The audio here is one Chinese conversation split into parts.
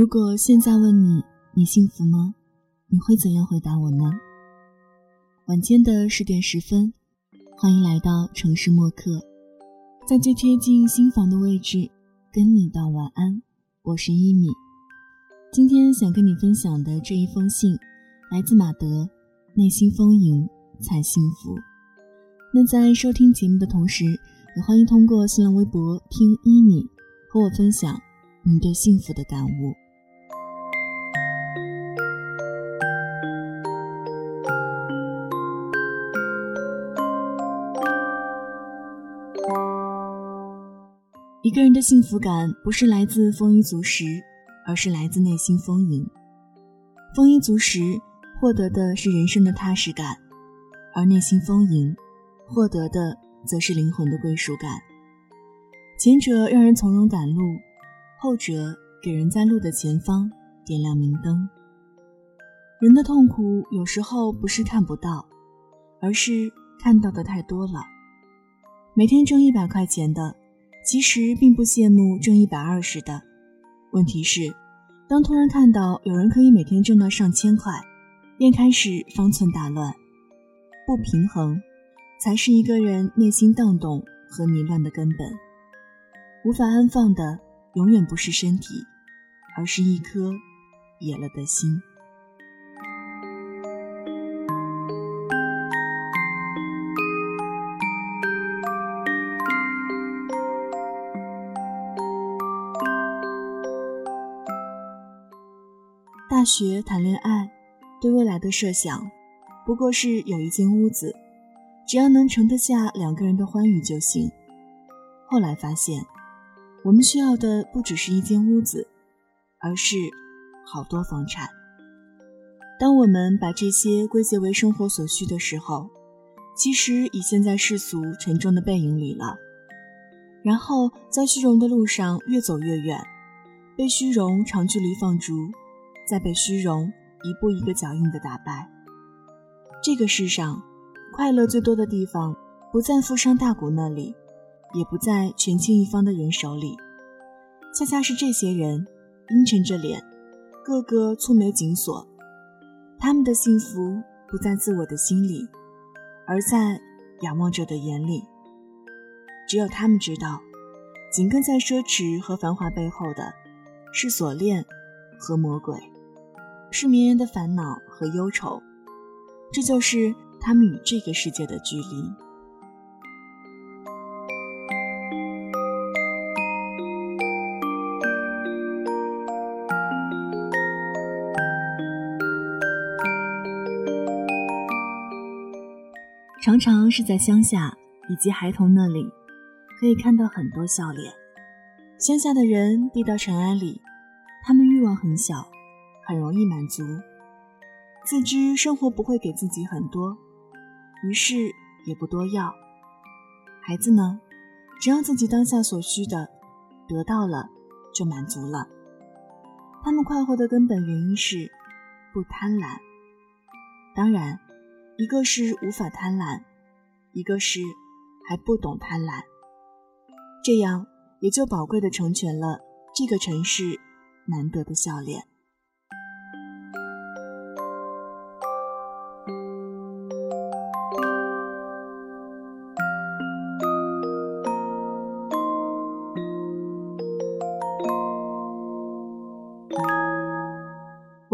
如果现在问你，你幸福吗？你会怎样回答我呢？晚间的十点十分，欢迎来到城市默客，在最贴近心房的位置，跟你道晚安。我是一米，今天想跟你分享的这一封信，来自马德，内心丰盈才幸福。那在收听节目的同时，也欢迎通过新浪微博听一米和我分享你对幸福的感悟。幸福感不是来自丰衣足食，而是来自内心丰盈。丰衣足食获得的是人生的踏实感，而内心丰盈。获得的则是灵魂的归属感。前者让人从容赶路，后者给人在路的前方点亮明灯。人的痛苦有时候不是看不到，而是看到的太多了。每天挣一百块钱的，其实并不羡慕挣一百二十的。问题是，当突然看到有人可以每天挣到上千块，便开始方寸大乱，不平衡。才是一个人内心荡动和迷乱的根本。无法安放的，永远不是身体，而是一颗野了的心。大学谈恋爱，对未来的设想，不过是有一间屋子。只要能盛得下两个人的欢愉就行。后来发现，我们需要的不只是一间屋子，而是好多房产。当我们把这些归结为生活所需的时候，其实已陷在世俗沉重的背影里了。然后在虚荣的路上越走越远，被虚荣长距离放逐，再被虚荣一步一个脚印的打败。这个世上。快乐最多的地方，不在富商大贾那里，也不在权倾一方的人手里，恰恰是这些人阴沉着脸，个个蹙眉紧锁。他们的幸福不在自我的心里，而在仰望者的眼里。只有他们知道，紧跟在奢侈和繁华背后的，是锁链和魔鬼，是绵延的烦恼和忧愁。这就是。他们与这个世界的距离。常常是在乡下以及孩童那里，可以看到很多笑脸。乡下的人递到尘埃里，他们欲望很小，很容易满足，自知生活不会给自己很多。于是也不多要。孩子呢，只要自己当下所需的得到了，就满足了。他们快活的根本原因是不贪婪。当然，一个是无法贪婪，一个是还不懂贪婪。这样也就宝贵的成全了这个城市难得的笑脸。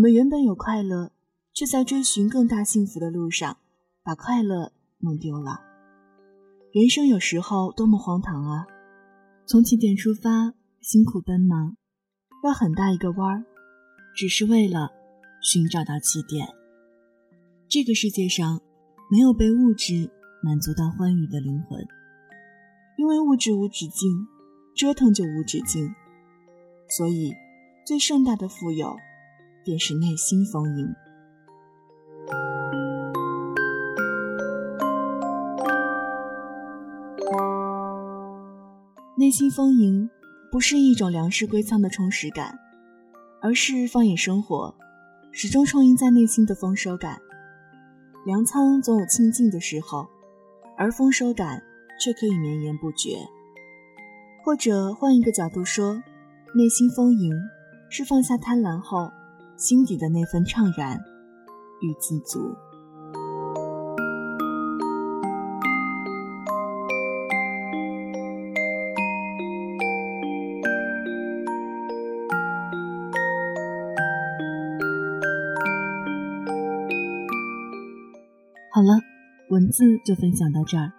我们原本有快乐，却在追寻更大幸福的路上，把快乐弄丢了。人生有时候多么荒唐啊！从起点出发，辛苦奔忙，绕很大一个弯儿，只是为了寻找到起点。这个世界上没有被物质满足到欢愉的灵魂，因为物质无止境，折腾就无止境。所以，最盛大的富有。便是内心丰盈。内心丰盈，不是一种粮食归仓的充实感，而是放眼生活，始终充盈在内心的丰收感。粮仓总有清净的时候，而丰收感却可以绵延不绝。或者换一个角度说，内心丰盈，是放下贪婪后心底的那份怅然与自足。好了，文字就分享到这儿。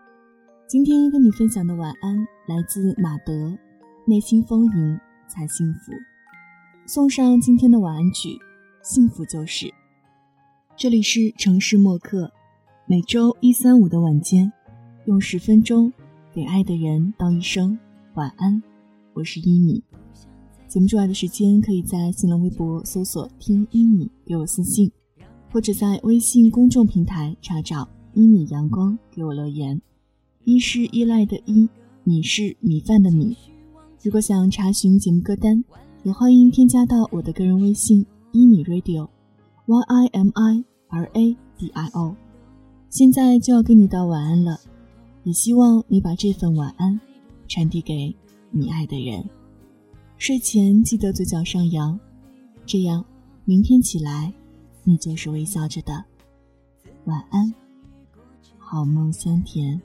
今天跟你分享的晚安来自马德，内心丰盈才幸福。送上今天的晚安曲，幸福就是。这里是城市默客，每周一、三、五的晚间，用十分钟给爱的人道一声晚安。我是一米。节目之外的时间，可以在新浪微博搜索“听一米”给我私信。或者在微信公众平台查找“一米阳光”给我留言。一是依赖的依，米是米饭的米。如果想查询节目歌单，也欢迎添加到我的个人微信“一米 radio”，y i m i r a d i o。现在就要跟你道晚安了，也希望你把这份晚安传递给你爱的人。睡前记得嘴角上扬，这样明天起来。你就是微笑着的，晚安，好梦香甜。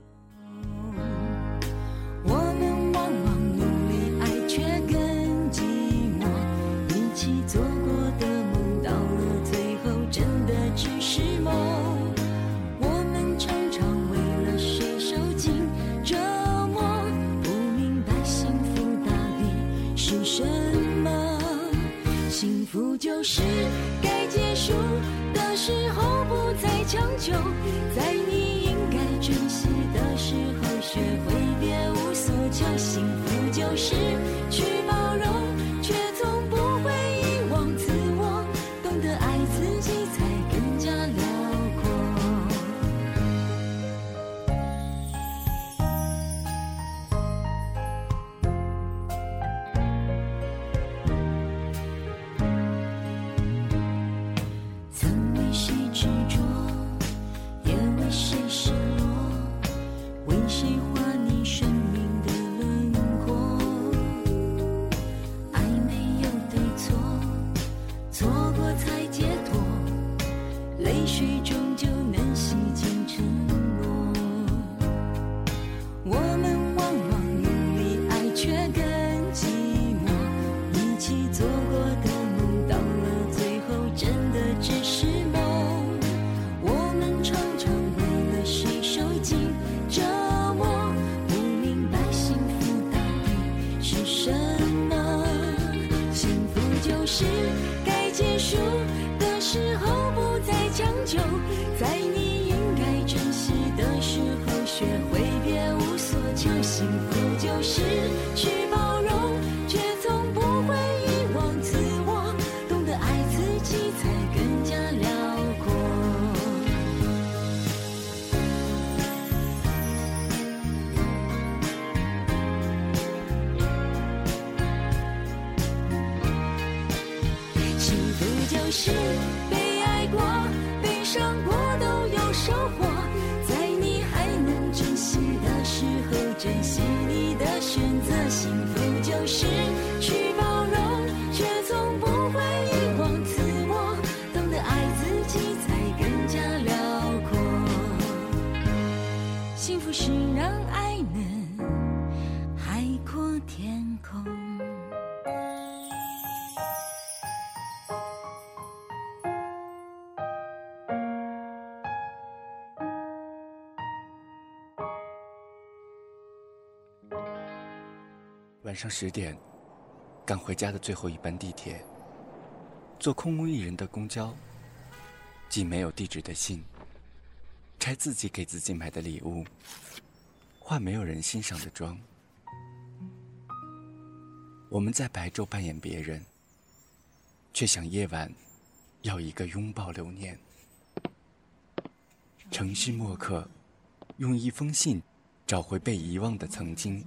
将就在你应该珍惜的时候，学会别无所求。幸福就是是该结束幸福是让爱能海阔天空。晚上十点，赶回家的最后一班地铁，坐空无一人的公交，寄没有地址的信，开自己给自己买的礼物，化没有人欣赏的妆。我们在白昼扮演别人，却想夜晚要一个拥抱留念。城市墨客，用一封信找回被遗忘的曾经。